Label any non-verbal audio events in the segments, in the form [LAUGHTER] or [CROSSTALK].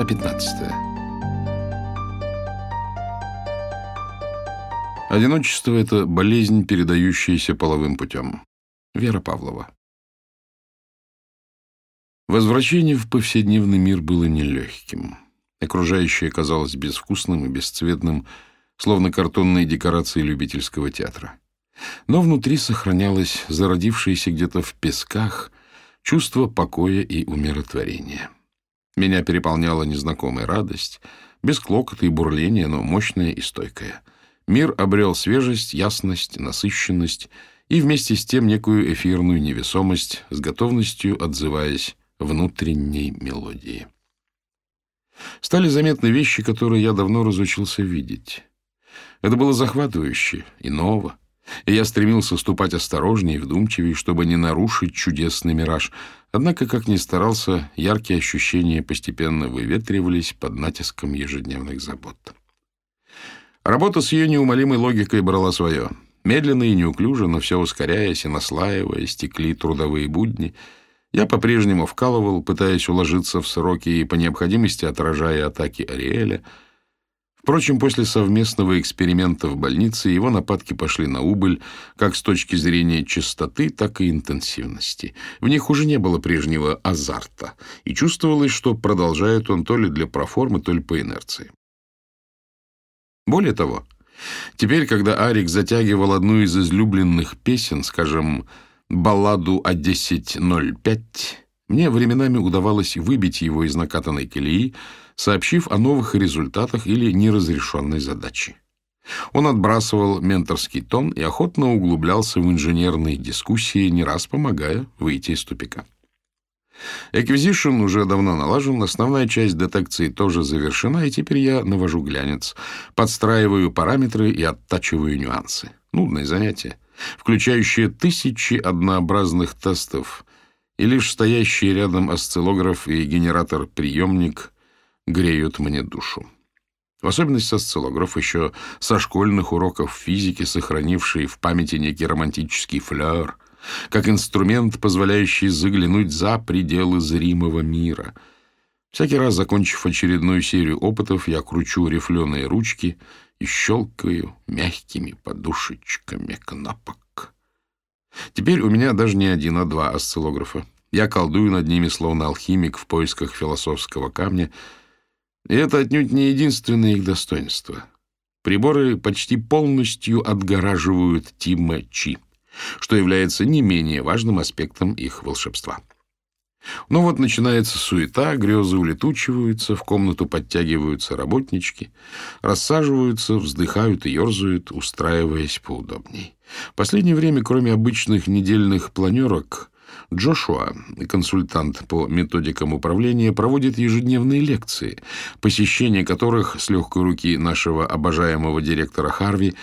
Глава 15. Одиночество — это болезнь, передающаяся половым путем. Вера Павлова. Возвращение в повседневный мир было нелегким. Окружающее казалось безвкусным и бесцветным, словно картонные декорации любительского театра. Но внутри сохранялось зародившееся где-то в песках чувство покоя и умиротворения. Меня переполняла незнакомая радость, без клокота и бурления, но мощная и стойкая. Мир обрел свежесть, ясность, насыщенность и вместе с тем некую эфирную невесомость, с готовностью отзываясь внутренней мелодии. Стали заметны вещи, которые я давно разучился видеть. Это было захватывающе и ново, и я стремился ступать осторожнее и вдумчивее, чтобы не нарушить чудесный мираж. Однако, как ни старался, яркие ощущения постепенно выветривались под натиском ежедневных забот. Работа с ее неумолимой логикой брала свое. Медленно и неуклюже, но все ускоряясь и наслаивая, стекли трудовые будни. Я по-прежнему вкалывал, пытаясь уложиться в сроки и по необходимости отражая атаки Ариэля — Впрочем, после совместного эксперимента в больнице его нападки пошли на убыль как с точки зрения частоты, так и интенсивности. В них уже не было прежнего азарта, и чувствовалось, что продолжает он то ли для проформы, то ли по инерции. Более того, теперь, когда Арик затягивал одну из излюбленных песен, скажем, балладу о 10.05, мне временами удавалось выбить его из накатанной колеи, сообщив о новых результатах или неразрешенной задаче. Он отбрасывал менторский тон и охотно углублялся в инженерные дискуссии, не раз помогая выйти из тупика. Эквизишн уже давно налажен, основная часть детекции тоже завершена, и теперь я навожу глянец, подстраиваю параметры и оттачиваю нюансы. Нудное занятие, включающее тысячи однообразных тестов, и лишь стоящий рядом осциллограф и генератор-приемник греют мне душу. В особенности осциллограф еще со школьных уроков физики, сохранивший в памяти некий романтический флер, как инструмент, позволяющий заглянуть за пределы зримого мира. Всякий раз, закончив очередную серию опытов, я кручу рифленые ручки и щелкаю мягкими подушечками кнопок. Теперь у меня даже не один, а два осциллографа. Я колдую над ними, словно алхимик в поисках философского камня — и это отнюдь не единственное их достоинство. Приборы почти полностью отгораживают Тима Чи, что является не менее важным аспектом их волшебства. Но вот начинается суета, грезы улетучиваются, в комнату подтягиваются работнички, рассаживаются, вздыхают и ерзают, устраиваясь поудобней. В последнее время, кроме обычных недельных планерок, Джошуа, консультант по методикам управления, проводит ежедневные лекции, посещение которых с легкой руки нашего обожаемого директора Харви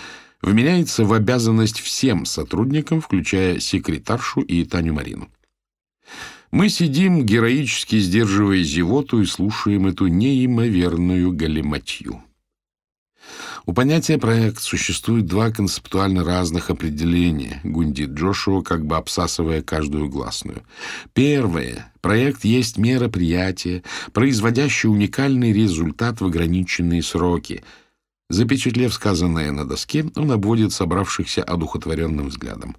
вменяется в обязанность всем сотрудникам, включая секретаршу и Таню Марину. Мы сидим, героически сдерживая зевоту, и слушаем эту неимоверную галиматью. У понятия «проект» существует два концептуально разных определения, гундит Джошуа, как бы обсасывая каждую гласную. Первое. Проект есть мероприятие, производящее уникальный результат в ограниченные сроки. Запечатлев сказанное на доске, он обводит собравшихся одухотворенным взглядом.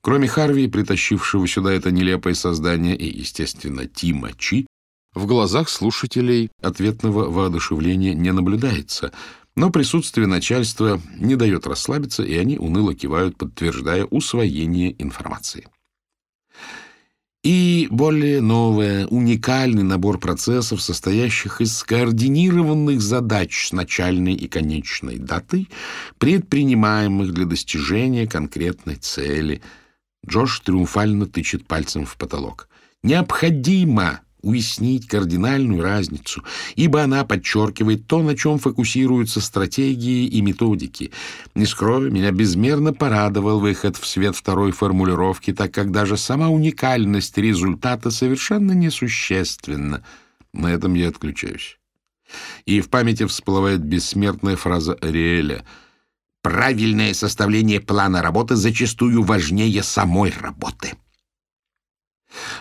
Кроме Харви, притащившего сюда это нелепое создание, и, естественно, Тима Чи, в глазах слушателей ответного воодушевления не наблюдается — но присутствие начальства не дает расслабиться, и они уныло кивают, подтверждая усвоение информации. И более новое, уникальный набор процессов, состоящих из скоординированных задач с начальной и конечной датой, предпринимаемых для достижения конкретной цели. Джош триумфально тычет пальцем в потолок. Необходимо уяснить кардинальную разницу, ибо она подчеркивает то, на чем фокусируются стратегии и методики. Не скрою, меня безмерно порадовал выход в свет второй формулировки, так как даже сама уникальность результата совершенно несущественна. На этом я отключаюсь. И в памяти всплывает бессмертная фраза Ариэля «Правильное составление плана работы зачастую важнее самой работы».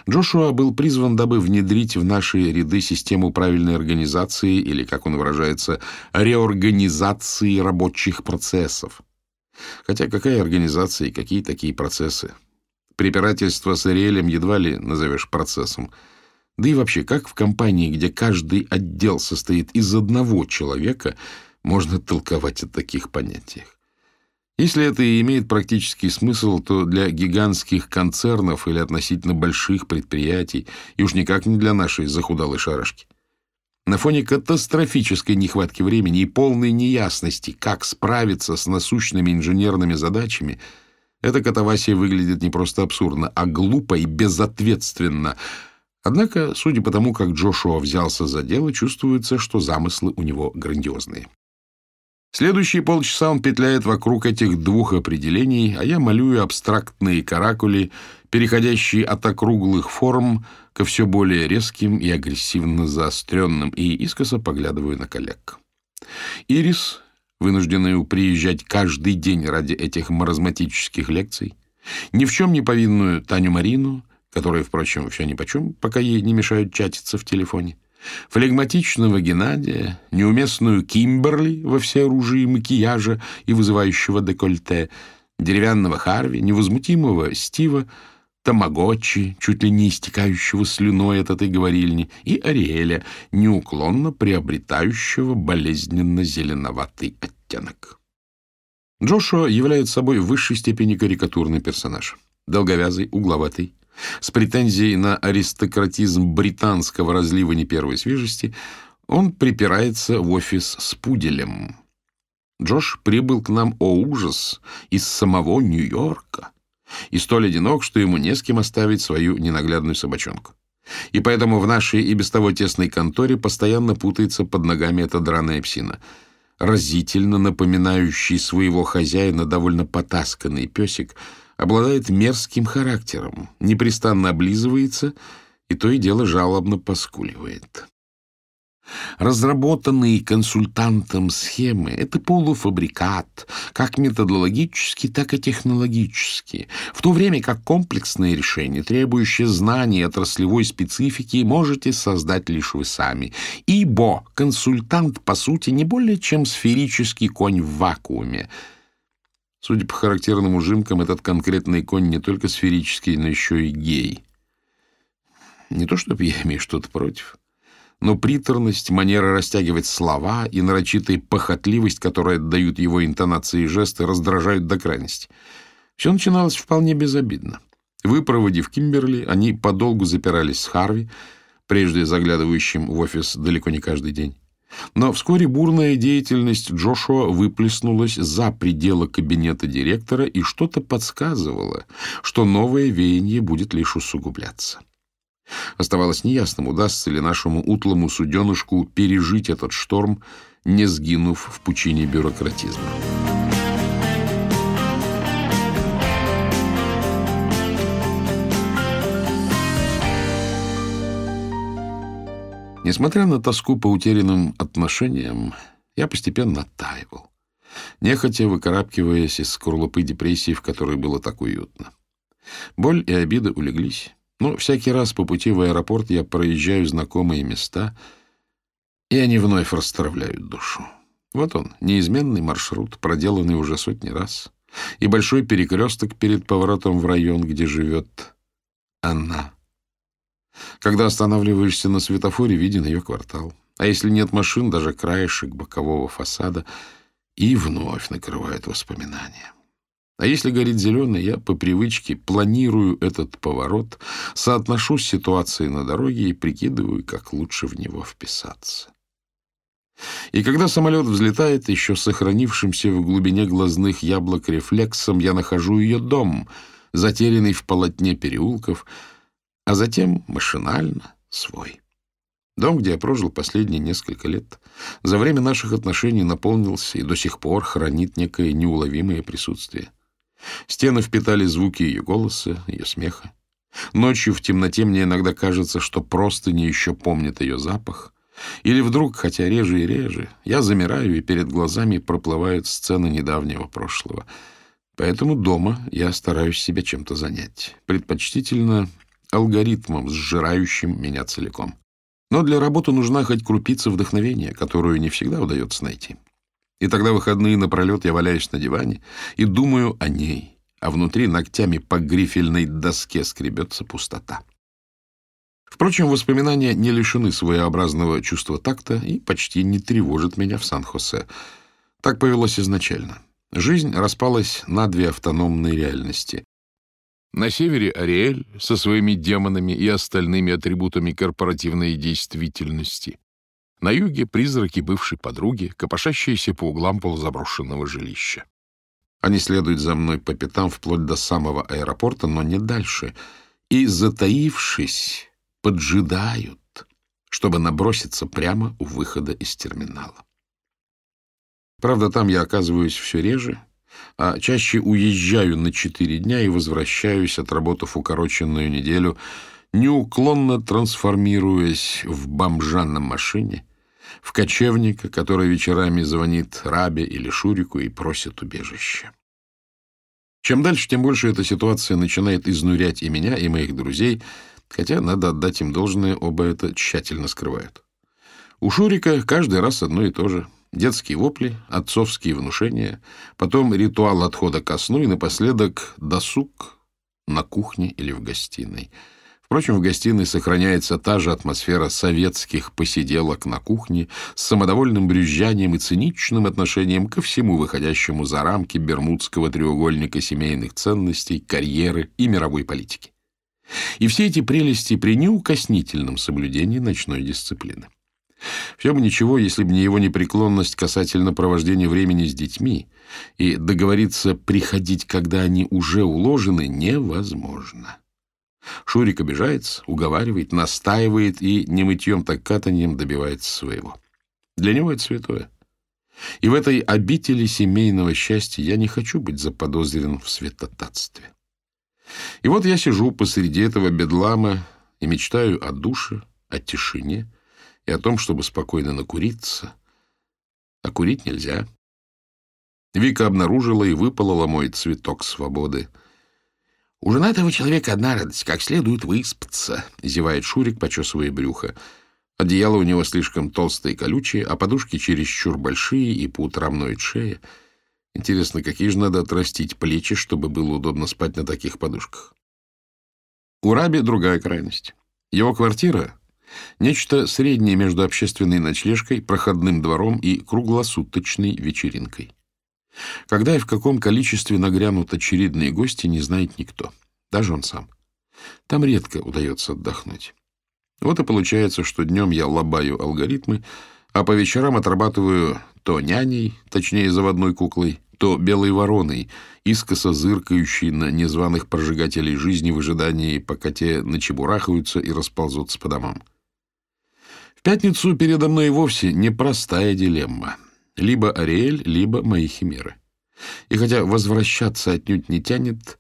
Джошуа был призван, дабы внедрить в наши ряды систему правильной организации или, как он выражается, реорганизации рабочих процессов. Хотя какая организация и какие такие процессы? Препирательство с Ариэлем едва ли назовешь процессом. Да и вообще, как в компании, где каждый отдел состоит из одного человека, можно толковать о таких понятиях? Если это и имеет практический смысл, то для гигантских концернов или относительно больших предприятий, и уж никак не для нашей захудалой шарашки. На фоне катастрофической нехватки времени и полной неясности, как справиться с насущными инженерными задачами, эта катавасия выглядит не просто абсурдно, а глупо и безответственно. Однако, судя по тому, как Джошуа взялся за дело, чувствуется, что замыслы у него грандиозные. Следующие полчаса он петляет вокруг этих двух определений, а я малюю абстрактные каракули, переходящие от округлых форм ко все более резким и агрессивно заостренным, и искоса поглядываю на коллег. Ирис, вынужденную приезжать каждый день ради этих маразматических лекций, ни в чем не повинную Таню Марину, которая, впрочем, все нипочем, пока ей не мешают чатиться в телефоне, флегматичного Геннадия, неуместную Кимберли во всеоружии макияжа и вызывающего декольте, деревянного Харви, невозмутимого Стива, Тамагочи, чуть ли не истекающего слюной от этой говорильни, и Ариэля, неуклонно приобретающего болезненно-зеленоватый оттенок. Джошуа является собой в высшей степени карикатурный персонаж. Долговязый, угловатый, с претензией на аристократизм британского разлива не первой свежести, он припирается в офис с пуделем. Джош прибыл к нам, о ужас, из самого Нью-Йорка, и столь одинок, что ему не с кем оставить свою ненаглядную собачонку. И поэтому в нашей и без того тесной конторе постоянно путается под ногами эта драная псина. Разительно напоминающий своего хозяина довольно потасканный песик — обладает мерзким характером, непрестанно облизывается и то и дело жалобно поскуливает. Разработанные консультантом схемы — это полуфабрикат, как методологически, так и технологически, в то время как комплексное решение, требующее знаний отраслевой специфики, можете создать лишь вы сами, ибо консультант, по сути, не более чем сферический конь в вакууме — Судя по характерным ужимкам, этот конкретный конь не только сферический, но еще и гей. Не то чтобы я имею что-то против, но приторность, манера растягивать слова и нарочитая похотливость, которые отдают его интонации и жесты, раздражают до крайности. Все начиналось вполне безобидно. Выпроводив Кимберли, они подолгу запирались с Харви, прежде заглядывающим в офис далеко не каждый день. Но вскоре бурная деятельность Джошуа выплеснулась за пределы кабинета директора, и что-то подсказывало, что новое веяние будет лишь усугубляться. Оставалось неясным, удастся ли нашему утлому суденышку пережить этот шторм, не сгинув в пучине бюрократизма. Несмотря на тоску по утерянным отношениям, я постепенно оттаивал, нехотя выкарабкиваясь из скорлупы депрессии, в которой было так уютно. Боль и обида улеглись, но всякий раз по пути в аэропорт я проезжаю знакомые места, и они вновь расстравляют душу. Вот он, неизменный маршрут, проделанный уже сотни раз, и большой перекресток перед поворотом в район, где живет она. Когда останавливаешься на светофоре, виден ее квартал. А если нет машин, даже краешек бокового фасада, и вновь накрывает воспоминания. А если горит зеленый, я по привычке планирую этот поворот, соотношу с ситуацией на дороге и прикидываю, как лучше в него вписаться. И когда самолет взлетает, еще сохранившимся в глубине глазных яблок рефлексом, я нахожу ее дом, затерянный в полотне переулков, а затем машинально свой. Дом, где я прожил последние несколько лет, за время наших отношений наполнился и до сих пор хранит некое неуловимое присутствие. Стены впитали звуки ее голоса, ее смеха. Ночью в темноте мне иногда кажется, что просто не еще помнит ее запах. Или вдруг, хотя реже и реже, я замираю, и перед глазами проплывают сцены недавнего прошлого. Поэтому дома я стараюсь себя чем-то занять. Предпочтительно алгоритмом, сжирающим меня целиком. Но для работы нужна хоть крупица вдохновения, которую не всегда удается найти. И тогда выходные напролет я валяюсь на диване и думаю о ней, а внутри ногтями по грифельной доске скребется пустота. Впрочем, воспоминания не лишены своеобразного чувства такта и почти не тревожат меня в Сан-Хосе. Так повелось изначально. Жизнь распалась на две автономные реальности. На севере Ариэль со своими демонами и остальными атрибутами корпоративной действительности. На юге призраки бывшей подруги, копошащиеся по углам полузаброшенного жилища. Они следуют за мной по пятам вплоть до самого аэропорта, но не дальше. И, затаившись, поджидают, чтобы наброситься прямо у выхода из терминала. Правда, там я оказываюсь все реже, а чаще уезжаю на четыре дня и возвращаюсь, отработав укороченную неделю, неуклонно трансформируясь в бомжа на машине, в кочевника, который вечерами звонит Рабе или Шурику и просит убежища. Чем дальше, тем больше эта ситуация начинает изнурять и меня, и моих друзей, хотя, надо отдать им должное, оба это тщательно скрывают. У Шурика каждый раз одно и то же — Детские вопли, отцовские внушения, потом ритуал отхода ко сну и напоследок досуг на кухне или в гостиной. Впрочем, в гостиной сохраняется та же атмосфера советских посиделок на кухне с самодовольным брюзжанием и циничным отношением ко всему выходящему за рамки бермудского треугольника семейных ценностей, карьеры и мировой политики. И все эти прелести при неукоснительном соблюдении ночной дисциплины. Все бы ничего, если бы не его непреклонность касательно провождения времени с детьми, и договориться приходить, когда они уже уложены, невозможно. Шурик обижается, уговаривает, настаивает и не мытьем, так катанием добивается своего. Для него это святое. И в этой обители семейного счастья я не хочу быть заподозрен в святотатстве. И вот я сижу посреди этого бедлама и мечтаю о душе, о тишине, и о том, чтобы спокойно накуриться. А курить нельзя. Вика обнаружила и выпалала мой цветок свободы. «У женатого человека одна радость, как следует выспаться», — зевает Шурик, почесывая брюхо. Одеяло у него слишком толстое и колючее, а подушки чересчур большие, и по утрам ноет шея. Интересно, какие же надо отрастить плечи, чтобы было удобно спать на таких подушках? У Раби другая крайность. Его квартира Нечто среднее между общественной ночлежкой, проходным двором и круглосуточной вечеринкой. Когда и в каком количестве нагрянут очередные гости, не знает никто. Даже он сам. Там редко удается отдохнуть. Вот и получается, что днем я лобаю алгоритмы, а по вечерам отрабатываю то няней, точнее заводной куклой, то белой вороной, искоса зыркающей на незваных прожигателей жизни в ожидании, пока те начебурахаются и расползутся по домам пятницу передо мной вовсе непростая дилемма. Либо Ариэль, либо мои химеры. И хотя возвращаться отнюдь не тянет,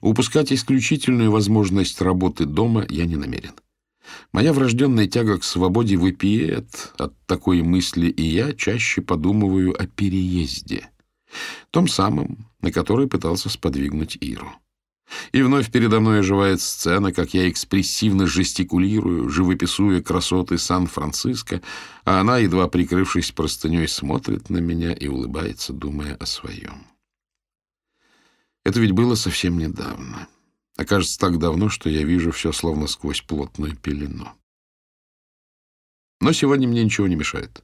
упускать исключительную возможность работы дома я не намерен. Моя врожденная тяга к свободе выпиет от такой мысли, и я чаще подумываю о переезде. Том самом, на который пытался сподвигнуть Иру. И вновь передо мной оживает сцена, как я экспрессивно жестикулирую, живописуя красоты Сан-Франциско, а она, едва прикрывшись простыней, смотрит на меня и улыбается, думая о своем. Это ведь было совсем недавно. Окажется, так давно, что я вижу все словно сквозь плотную пелену. Но сегодня мне ничего не мешает.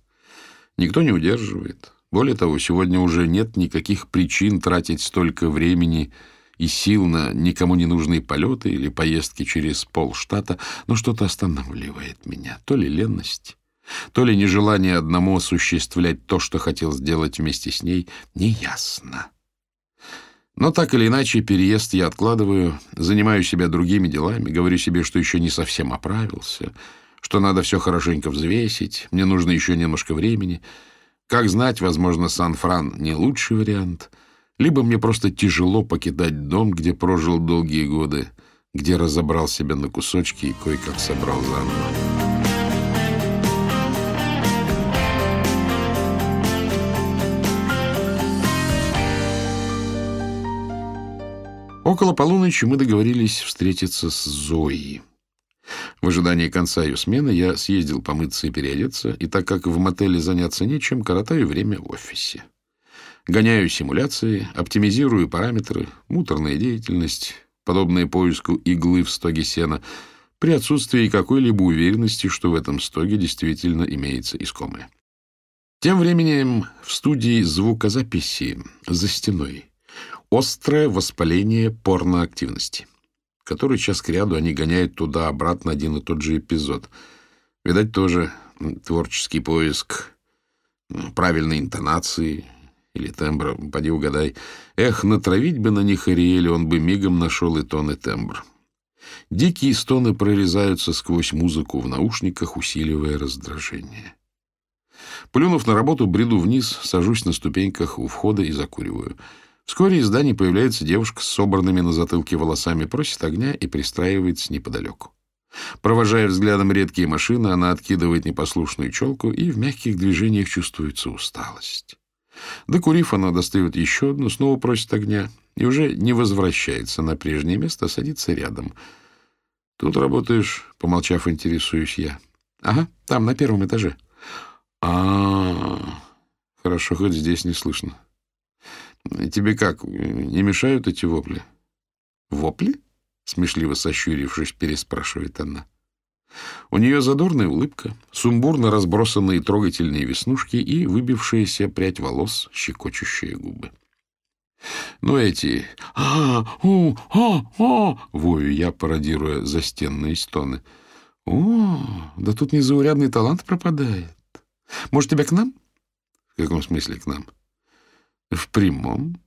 Никто не удерживает. Более того, сегодня уже нет никаких причин тратить столько времени и сил на никому не нужные полеты или поездки через полштата, но что-то останавливает меня. То ли ленность, то ли нежелание одному осуществлять то, что хотел сделать вместе с ней, неясно. Но так или иначе, переезд я откладываю, занимаю себя другими делами, говорю себе, что еще не совсем оправился, что надо все хорошенько взвесить, мне нужно еще немножко времени. Как знать, возможно, Сан-Фран не лучший вариант — либо мне просто тяжело покидать дом, где прожил долгие годы, где разобрал себя на кусочки и кое-как собрал заново. Около полуночи мы договорились встретиться с Зоей, В ожидании конца ее смены я съездил помыться и переодеться, и так как в мотеле заняться нечем, коротаю время в офисе. Гоняю симуляции, оптимизирую параметры, муторная деятельность, подобная поиску иглы в стоге сена, при отсутствии какой-либо уверенности, что в этом стоге действительно имеется искомое. Тем временем в студии звукозаписи за стеной острое воспаление порноактивности который час к ряду они гоняют туда-обратно один и тот же эпизод. Видать, тоже творческий поиск правильной интонации или тембра, поди угадай. Эх, натравить бы на них Ариэля, он бы мигом нашел и тон, и тембр. Дикие стоны прорезаются сквозь музыку в наушниках, усиливая раздражение. Плюнув на работу, бреду вниз, сажусь на ступеньках у входа и закуриваю — Вскоре из здания появляется девушка с собранными на затылке волосами, просит огня и пристраивается неподалеку. Провожая взглядом редкие машины, она откидывает непослушную челку, и в мягких движениях чувствуется усталость. Докурив, она достает еще одну, снова просит огня, и уже не возвращается на прежнее место, а садится рядом. «Тут работаешь?» — помолчав, интересуюсь я. «Ага, там, на первом этаже». А, -а, а Хорошо, хоть здесь не слышно. Тебе как, не мешают эти вопли? Вопли? Смешливо сощурившись, переспрашивает она. У нее задорная улыбка, сумбурно разбросанные трогательные веснушки и выбившаяся прядь волос, щекочущие губы. Ну, эти а у а а вою я, пародируя застенные стоны. О, да тут незаурядный талант пропадает. Может, тебя к нам? В каком смысле к нам? — в прямом?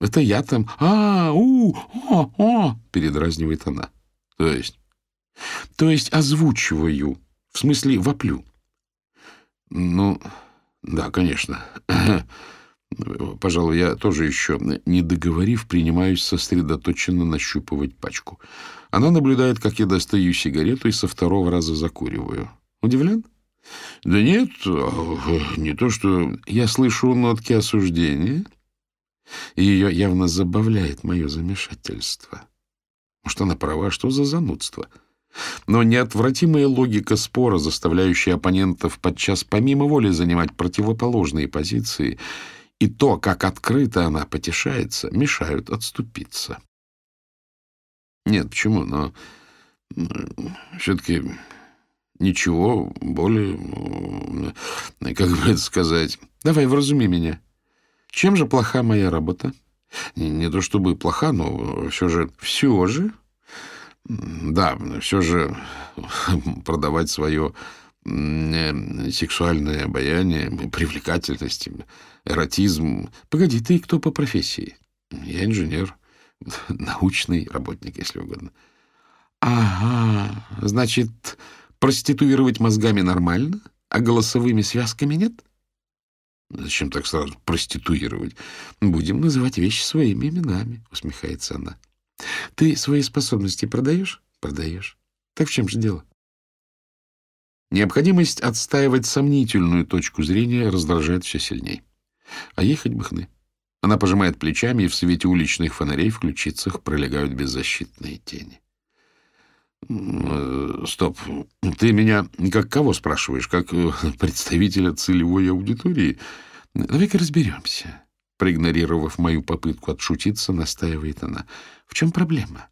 Это я там. А, у, о, о, передразнивает она. То есть? То есть озвучиваю. В смысле воплю. Ну, да, конечно. [CLEARS THROAT] Пожалуй, я тоже еще, не договорив, принимаюсь сосредоточенно нащупывать пачку. Она наблюдает, как я достаю сигарету и со второго раза закуриваю. Удивлен? Да нет, не то что... Я слышу нотки осуждения, и ее явно забавляет мое замешательство. Может, она права, что за занудство? Но неотвратимая логика спора, заставляющая оппонентов подчас помимо воли занимать противоположные позиции, и то, как открыто она потешается, мешают отступиться. Нет, почему? Но все-таки Ничего более, как бы это сказать... Давай, вразуми меня. Чем же плоха моя работа? Не, не то чтобы плоха, но все же... Все же? Да, все же [LAUGHS] продавать свое сексуальное обаяние, привлекательность, эротизм. Погоди, ты кто по профессии? Я инженер, [LAUGHS] научный работник, если угодно. Ага, значит, Проституировать мозгами нормально, а голосовыми связками нет? Зачем так сразу проституировать? Будем называть вещи своими именами, усмехается она. Ты свои способности продаешь? Продаешь. Так в чем же дело? Необходимость отстаивать сомнительную точку зрения раздражает все сильней. А ехать бы хны. Она пожимает плечами, и в свете уличных фонарей в ключицах пролегают беззащитные тени. Э, стоп. Ты меня как кого спрашиваешь? Как э, [LAUGHS] представителя целевой аудитории? Давай-ка разберемся. Проигнорировав мою попытку отшутиться, настаивает она. В чем проблема?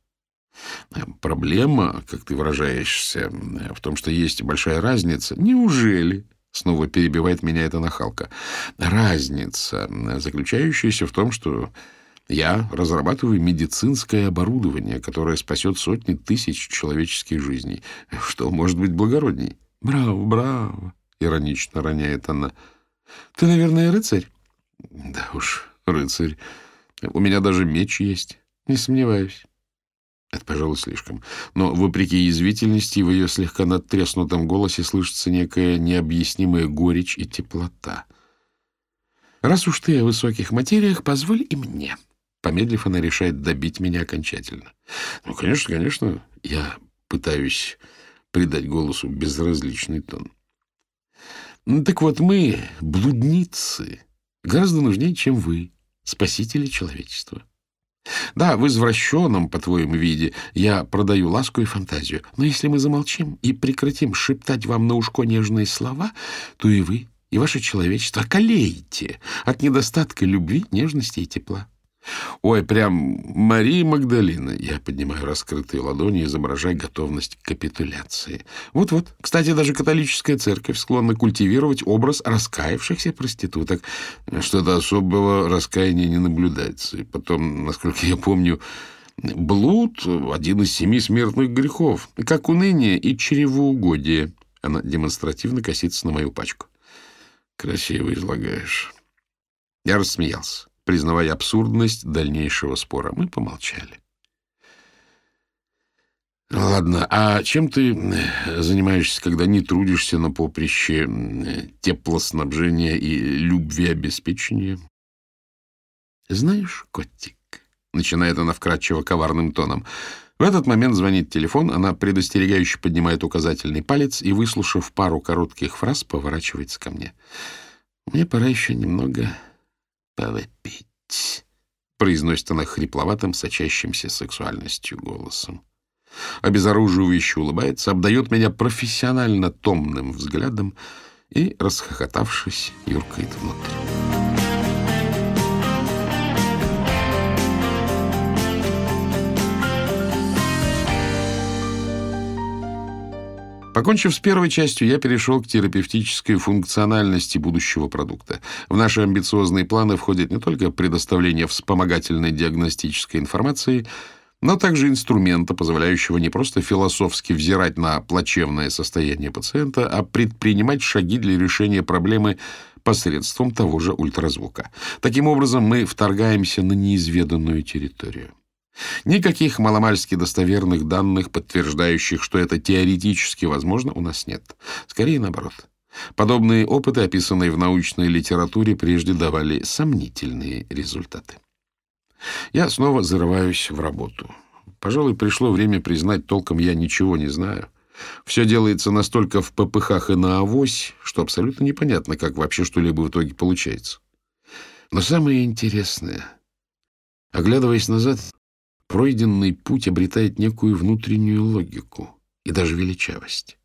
Э, проблема, как ты выражаешься, в том, что есть большая разница. Неужели? Снова перебивает меня эта нахалка. Разница, заключающаяся в том, что я разрабатываю медицинское оборудование, которое спасет сотни тысяч человеческих жизней. Что может быть благородней? Браво, браво, иронично роняет она. Ты, наверное, рыцарь? Да уж, рыцарь. У меня даже меч есть. Не сомневаюсь. Это, пожалуй, слишком. Но, вопреки язвительности, в ее слегка надтреснутом голосе слышится некая необъяснимая горечь и теплота. Раз уж ты о высоких материях, позволь и мне. Помедлив, она решает добить меня окончательно. Ну, конечно, конечно, я пытаюсь придать голосу безразличный тон. Ну, так вот, мы, блудницы, гораздо нужнее, чем вы, спасители человечества. Да, в извращенном, по-твоему, виде я продаю ласку и фантазию. Но если мы замолчим и прекратим шептать вам на ушко нежные слова, то и вы, и ваше человечество околеете от недостатка любви, нежности и тепла. Ой, прям Мария Магдалина. Я поднимаю раскрытые ладони, изображая готовность к капитуляции. Вот-вот. Кстати, даже католическая церковь склонна культивировать образ раскаявшихся проституток. Что-то особого раскаяния не наблюдается. И потом, насколько я помню, блуд — один из семи смертных грехов, как уныние и чревоугодие. Она демонстративно косится на мою пачку. Красиво излагаешь. Я рассмеялся признавая абсурдность дальнейшего спора. Мы помолчали. Ладно, а чем ты занимаешься, когда не трудишься на поприще теплоснабжения и любви обеспечения? Знаешь, котик, начинает она вкрадчиво коварным тоном. В этот момент звонит телефон, она предостерегающе поднимает указательный палец и, выслушав пару коротких фраз, поворачивается ко мне. Мне пора еще немного «Повопить», — произносит она хрипловатым, сочащимся сексуальностью голосом. Обезоруживающе улыбается, обдает меня профессионально томным взглядом и, расхохотавшись, юркает внутрь. Покончив с первой частью, я перешел к терапевтической функциональности будущего продукта. В наши амбициозные планы входит не только предоставление вспомогательной диагностической информации, но также инструмента, позволяющего не просто философски взирать на плачевное состояние пациента, а предпринимать шаги для решения проблемы посредством того же ультразвука. Таким образом, мы вторгаемся на неизведанную территорию. Никаких маломальски достоверных данных, подтверждающих, что это теоретически возможно, у нас нет. Скорее наоборот. Подобные опыты, описанные в научной литературе, прежде давали сомнительные результаты. Я снова зарываюсь в работу. Пожалуй, пришло время признать, толком я ничего не знаю. Все делается настолько в попыхах и на авось, что абсолютно непонятно, как вообще что-либо в итоге получается. Но самое интересное, оглядываясь назад, пройденный путь обретает некую внутреннюю логику и даже величавость.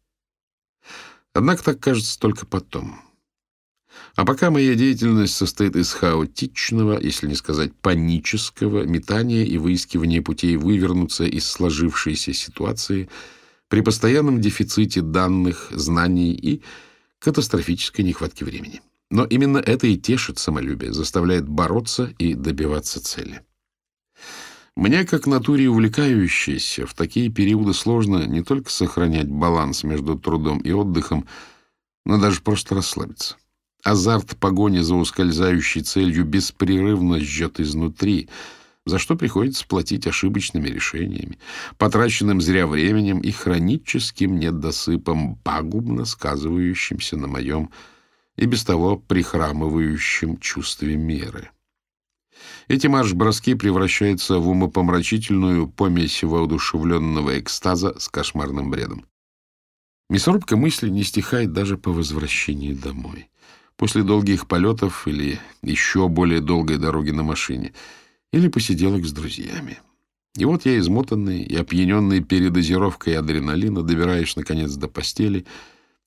Однако так кажется только потом. А пока моя деятельность состоит из хаотичного, если не сказать панического, метания и выискивания путей вывернуться из сложившейся ситуации при постоянном дефиците данных, знаний и катастрофической нехватке времени. Но именно это и тешит самолюбие, заставляет бороться и добиваться цели. Мне, как натуре увлекающейся, в такие периоды сложно не только сохранять баланс между трудом и отдыхом, но даже просто расслабиться. Азарт погони за ускользающей целью беспрерывно жжет изнутри, за что приходится платить ошибочными решениями, потраченным зря временем и хроническим недосыпом, пагубно сказывающимся на моем и без того прихрамывающем чувстве меры. Эти марш-броски превращаются в умопомрачительную помесь воодушевленного экстаза с кошмарным бредом. Мясорубка мысли не стихает даже по возвращении домой. После долгих полетов или еще более долгой дороги на машине, или посиделок с друзьями. И вот я, измотанный и опьяненный передозировкой адреналина, добираюсь, наконец, до постели,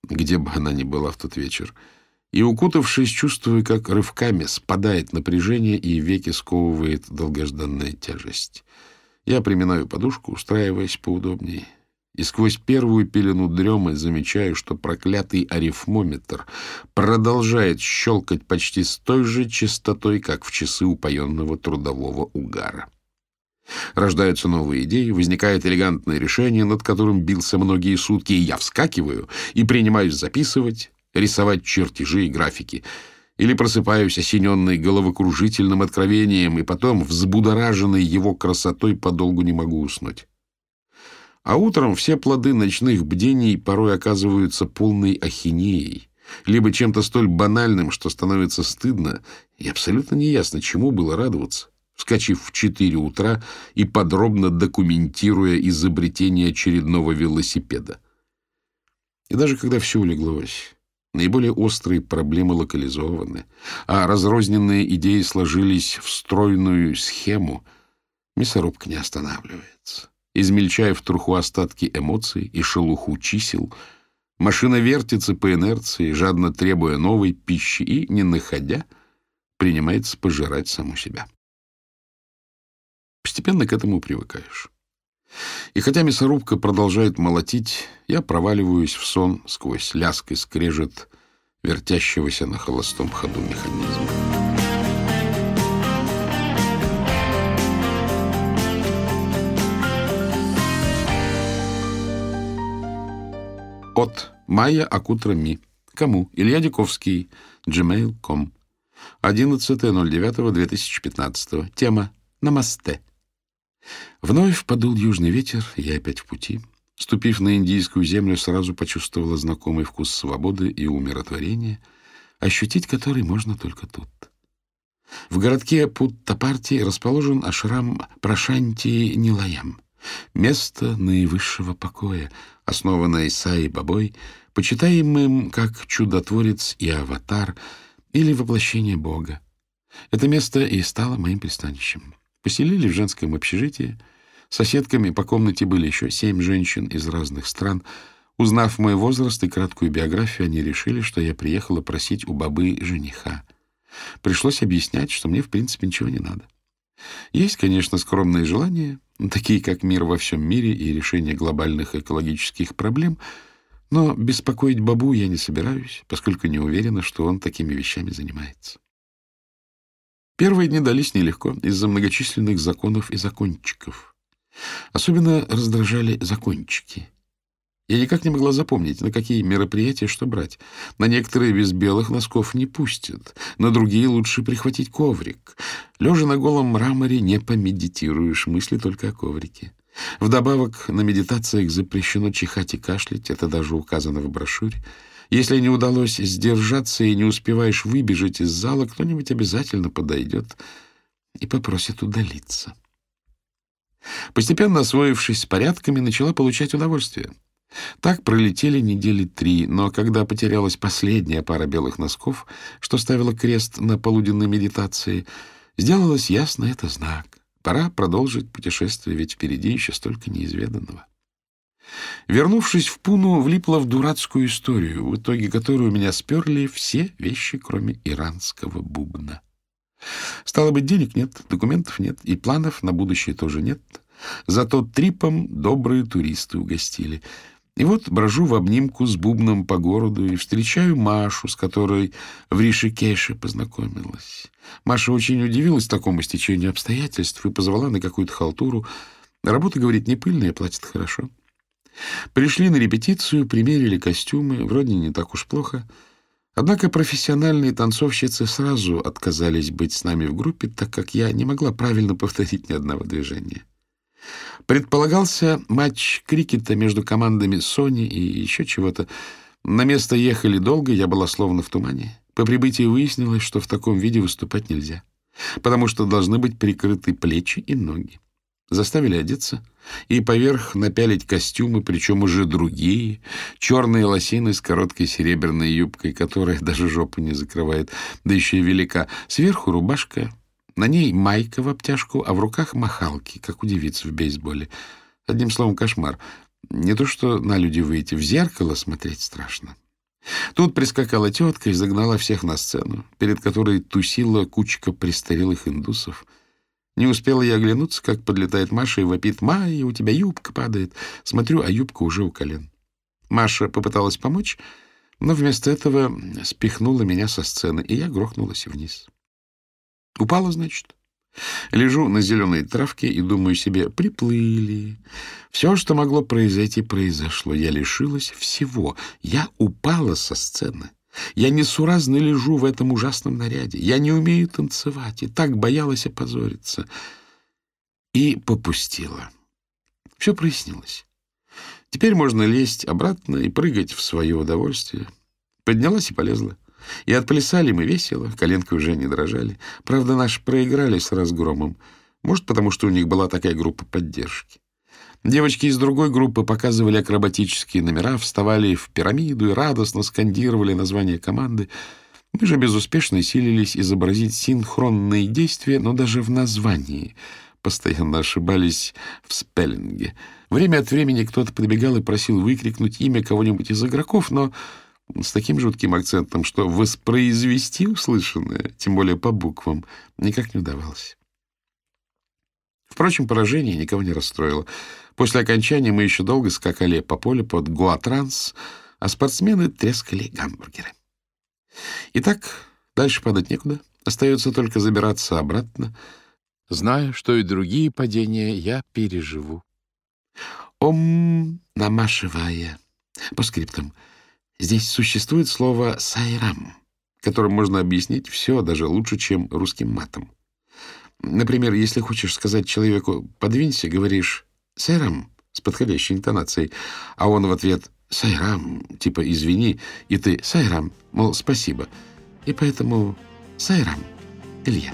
где бы она ни была в тот вечер, — и, укутавшись, чувствую, как рывками спадает напряжение и веки сковывает долгожданная тяжесть. Я приминаю подушку, устраиваясь поудобнее, и сквозь первую пелену дремы замечаю, что проклятый арифмометр продолжает щелкать почти с той же частотой, как в часы упоенного трудового угара. Рождаются новые идеи, возникает элегантное решение, над которым бился многие сутки, и я вскакиваю и принимаюсь записывать, рисовать чертежи и графики. Или просыпаюсь, осененный головокружительным откровением, и потом, взбудораженный его красотой, подолгу не могу уснуть. А утром все плоды ночных бдений порой оказываются полной ахинеей, либо чем-то столь банальным, что становится стыдно, и абсолютно неясно, чему было радоваться, вскочив в четыре утра и подробно документируя изобретение очередного велосипеда. И даже когда все улеглось, Наиболее острые проблемы локализованы, а разрозненные идеи сложились в стройную схему. Мясорубка не останавливается. Измельчая в труху остатки эмоций и шелуху чисел, машина вертится по инерции, жадно требуя новой пищи и, не находя, принимается пожирать саму себя. Постепенно к этому привыкаешь. И хотя мясорубка продолжает молотить, я проваливаюсь в сон сквозь ляск и скрежет вертящегося на холостом ходу механизма. От Майя Акутра Ми. Кому? Илья Диковский. gmail.com. 11.09.2015. Тема «Намасте». Вновь подул южный ветер, я опять в пути. Ступив на индийскую землю, сразу почувствовала знакомый вкус свободы и умиротворения, ощутить который можно только тут. В городке Путтапарти расположен ашрам Прашанти Нилаям, место наивысшего покоя, основанное Исаи Бабой, почитаемым как чудотворец и аватар или воплощение Бога. Это место и стало моим пристанищем. Поселили в женском общежитии. Соседками по комнате были еще семь женщин из разных стран. Узнав мой возраст и краткую биографию, они решили, что я приехала просить у бабы жениха. Пришлось объяснять, что мне, в принципе, ничего не надо. Есть, конечно, скромные желания, такие как мир во всем мире и решение глобальных экологических проблем, но беспокоить бабу я не собираюсь, поскольку не уверена, что он такими вещами занимается. Первые дни дались нелегко из-за многочисленных законов и закончиков. Особенно раздражали закончики. Я никак не могла запомнить, на какие мероприятия что брать. На некоторые без белых носков не пустят, на другие лучше прихватить коврик. Лежа на голом мраморе не помедитируешь, мысли только о коврике. Вдобавок на медитациях запрещено чихать и кашлять, это даже указано в брошюре. Если не удалось сдержаться и не успеваешь выбежать из зала, кто-нибудь обязательно подойдет и попросит удалиться. Постепенно освоившись с порядками, начала получать удовольствие. Так пролетели недели три, но когда потерялась последняя пара белых носков, что ставила крест на полуденной медитации, сделалось ясно это знак. Пора продолжить путешествие, ведь впереди еще столько неизведанного. Вернувшись в Пуну, влипла в дурацкую историю, в итоге которой у меня сперли все вещи, кроме иранского бубна. Стало быть, денег нет, документов нет, и планов на будущее тоже нет. Зато трипом добрые туристы угостили. И вот брожу в обнимку с бубном по городу и встречаю Машу, с которой в Ришикеше познакомилась. Маша очень удивилась такому стечению обстоятельств и позвала на какую-то халтуру. Работа, говорит, не пыльная, платит хорошо. Пришли на репетицию, примерили костюмы, вроде не так уж плохо. Однако профессиональные танцовщицы сразу отказались быть с нами в группе, так как я не могла правильно повторить ни одного движения. Предполагался матч крикета между командами Сони и еще чего-то. На место ехали долго, я была словно в тумане. По прибытии выяснилось, что в таком виде выступать нельзя, потому что должны быть прикрыты плечи и ноги. Заставили одеться и поверх напялить костюмы, причем уже другие, черные лосины с короткой серебряной юбкой, которая даже жопу не закрывает, да еще и велика. Сверху рубашка, на ней майка в обтяжку, а в руках махалки, как у девиц в бейсболе. Одним словом, кошмар. Не то что на люди выйти, в зеркало смотреть страшно. Тут прискакала тетка и загнала всех на сцену, перед которой тусила кучка престарелых индусов — не успела я оглянуться, как подлетает Маша и вопит «Майя, у тебя юбка падает». Смотрю, а юбка уже у колен. Маша попыталась помочь, но вместо этого спихнула меня со сцены, и я грохнулась вниз. Упала, значит. Лежу на зеленой травке и думаю себе, приплыли. Все, что могло произойти, произошло. Я лишилась всего. Я упала со сцены. Я несуразно лежу в этом ужасном наряде. Я не умею танцевать и так боялась опозориться. И попустила. Все прояснилось. Теперь можно лезть обратно и прыгать в свое удовольствие. Поднялась и полезла. И отплясали мы весело, коленки уже не дрожали. Правда, наши проиграли с разгромом. Может, потому что у них была такая группа поддержки. Девочки из другой группы показывали акробатические номера, вставали в пирамиду и радостно скандировали название команды. Мы же безуспешно силились изобразить синхронные действия, но даже в названии постоянно ошибались в спеллинге. Время от времени кто-то подбегал и просил выкрикнуть имя кого-нибудь из игроков, но с таким жутким акцентом, что воспроизвести услышанное, тем более по буквам, никак не удавалось. Впрочем, поражение никого не расстроило. После окончания мы еще долго скакали по полю под Гуатранс, а спортсмены трескали гамбургеры. Итак, дальше падать некуда. Остается только забираться обратно, зная, что и другие падения я переживу. Ом намашивая. По скриптам. Здесь существует слово «сайрам», которым можно объяснить все, даже лучше, чем русским матом. Например, если хочешь сказать человеку «подвинься», говоришь «сайрам» с подходящей интонацией, а он в ответ «сайрам», типа «извини», и ты «сайрам», мол, «спасибо». И поэтому «сайрам», Илья.